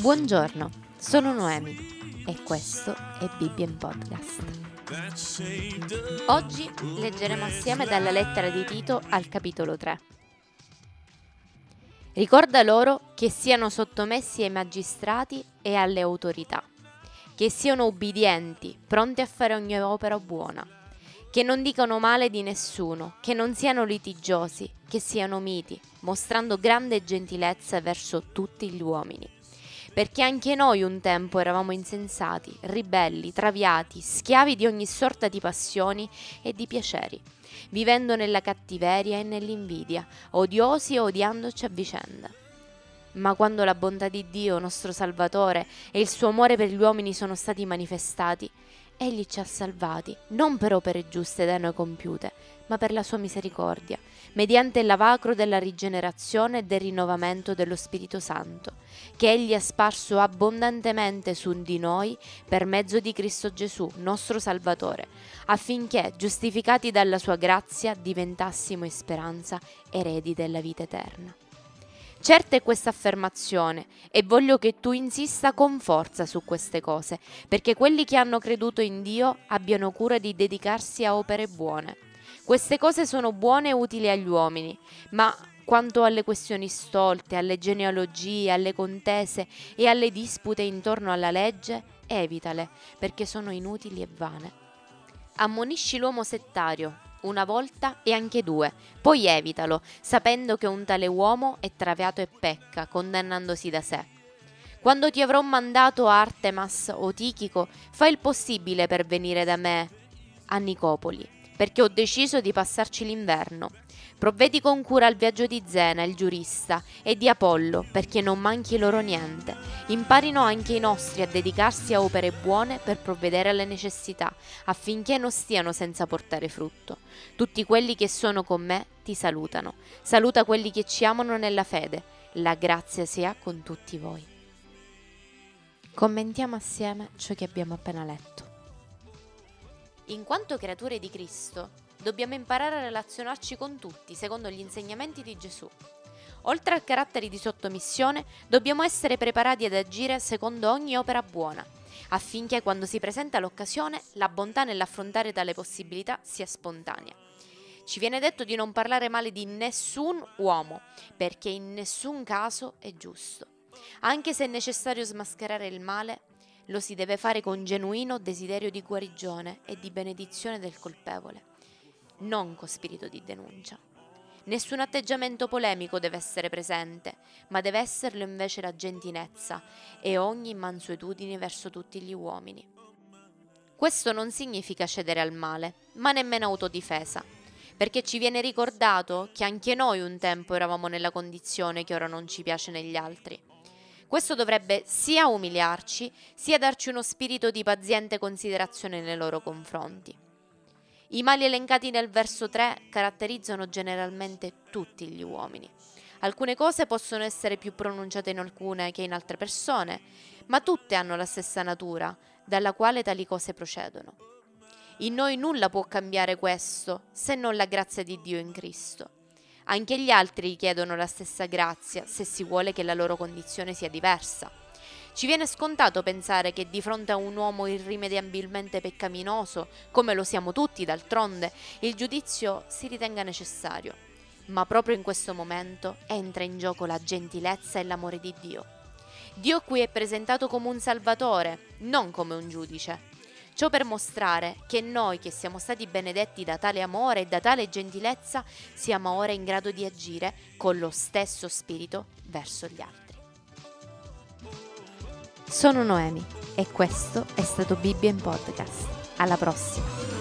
Buongiorno, sono Noemi e questo è Bibbia in Podcast. Oggi leggeremo assieme dalla lettera di Tito al capitolo 3. Ricorda loro che siano sottomessi ai magistrati e alle autorità, che siano ubbidienti, pronti a fare ogni opera buona, che non dicano male di nessuno, che non siano litigiosi, che siano miti, mostrando grande gentilezza verso tutti gli uomini perché anche noi un tempo eravamo insensati, ribelli, traviati, schiavi di ogni sorta di passioni e di piaceri, vivendo nella cattiveria e nell'invidia, odiosi e odiandoci a vicenda. Ma quando la bontà di Dio, nostro Salvatore, e il suo amore per gli uomini sono stati manifestati, Egli ci ha salvati, non per opere giuste da noi compiute, ma per la sua misericordia, mediante il lavacro della rigenerazione e del rinnovamento dello Spirito Santo, che Egli ha sparso abbondantemente su di noi per mezzo di Cristo Gesù, nostro Salvatore, affinché, giustificati dalla sua grazia, diventassimo in speranza eredi della vita eterna. Certa è questa affermazione e voglio che tu insista con forza su queste cose, perché quelli che hanno creduto in Dio abbiano cura di dedicarsi a opere buone. Queste cose sono buone e utili agli uomini, ma quanto alle questioni stolte, alle genealogie, alle contese e alle dispute intorno alla legge, evitale, perché sono inutili e vane. Ammonisci l'uomo settario, una volta e anche due, poi evitalo, sapendo che un tale uomo è traviato e pecca, condannandosi da sé. Quando ti avrò mandato Artemas o Tichico, fai il possibile per venire da me a Nicopoli, perché ho deciso di passarci l'inverno. Provvedi con cura al viaggio di Zena, il giurista, e di Apollo, perché non manchi loro niente. Imparino anche i nostri a dedicarsi a opere buone per provvedere alle necessità, affinché non stiano senza portare frutto. Tutti quelli che sono con me ti salutano. Saluta quelli che ci amano nella fede. La grazia sia con tutti voi. Commentiamo assieme ciò che abbiamo appena letto. In quanto creature di Cristo, dobbiamo imparare a relazionarci con tutti secondo gli insegnamenti di Gesù. Oltre al carattere di sottomissione, dobbiamo essere preparati ad agire secondo ogni opera buona, affinché quando si presenta l'occasione la bontà nell'affrontare tale possibilità sia spontanea. Ci viene detto di non parlare male di nessun uomo, perché in nessun caso è giusto. Anche se è necessario smascherare il male, lo si deve fare con genuino desiderio di guarigione e di benedizione del colpevole, non con spirito di denuncia. Nessun atteggiamento polemico deve essere presente, ma deve esserlo invece la gentilezza e ogni mansuetudine verso tutti gli uomini. Questo non significa cedere al male, ma nemmeno autodifesa, perché ci viene ricordato che anche noi un tempo eravamo nella condizione che ora non ci piace negli altri. Questo dovrebbe sia umiliarci, sia darci uno spirito di paziente considerazione nei loro confronti. I mali elencati nel verso 3 caratterizzano generalmente tutti gli uomini. Alcune cose possono essere più pronunciate in alcune che in altre persone, ma tutte hanno la stessa natura, dalla quale tali cose procedono. In noi nulla può cambiare questo se non la grazia di Dio in Cristo. Anche gli altri chiedono la stessa grazia se si vuole che la loro condizione sia diversa. Ci viene scontato pensare che di fronte a un uomo irrimediabilmente peccaminoso, come lo siamo tutti d'altronde, il giudizio si ritenga necessario. Ma proprio in questo momento entra in gioco la gentilezza e l'amore di Dio. Dio qui è presentato come un salvatore, non come un giudice. Ciò per mostrare che noi che siamo stati benedetti da tale amore e da tale gentilezza siamo ora in grado di agire con lo stesso spirito verso gli altri. Sono Noemi e questo è stato Bibbia in Podcast. Alla prossima!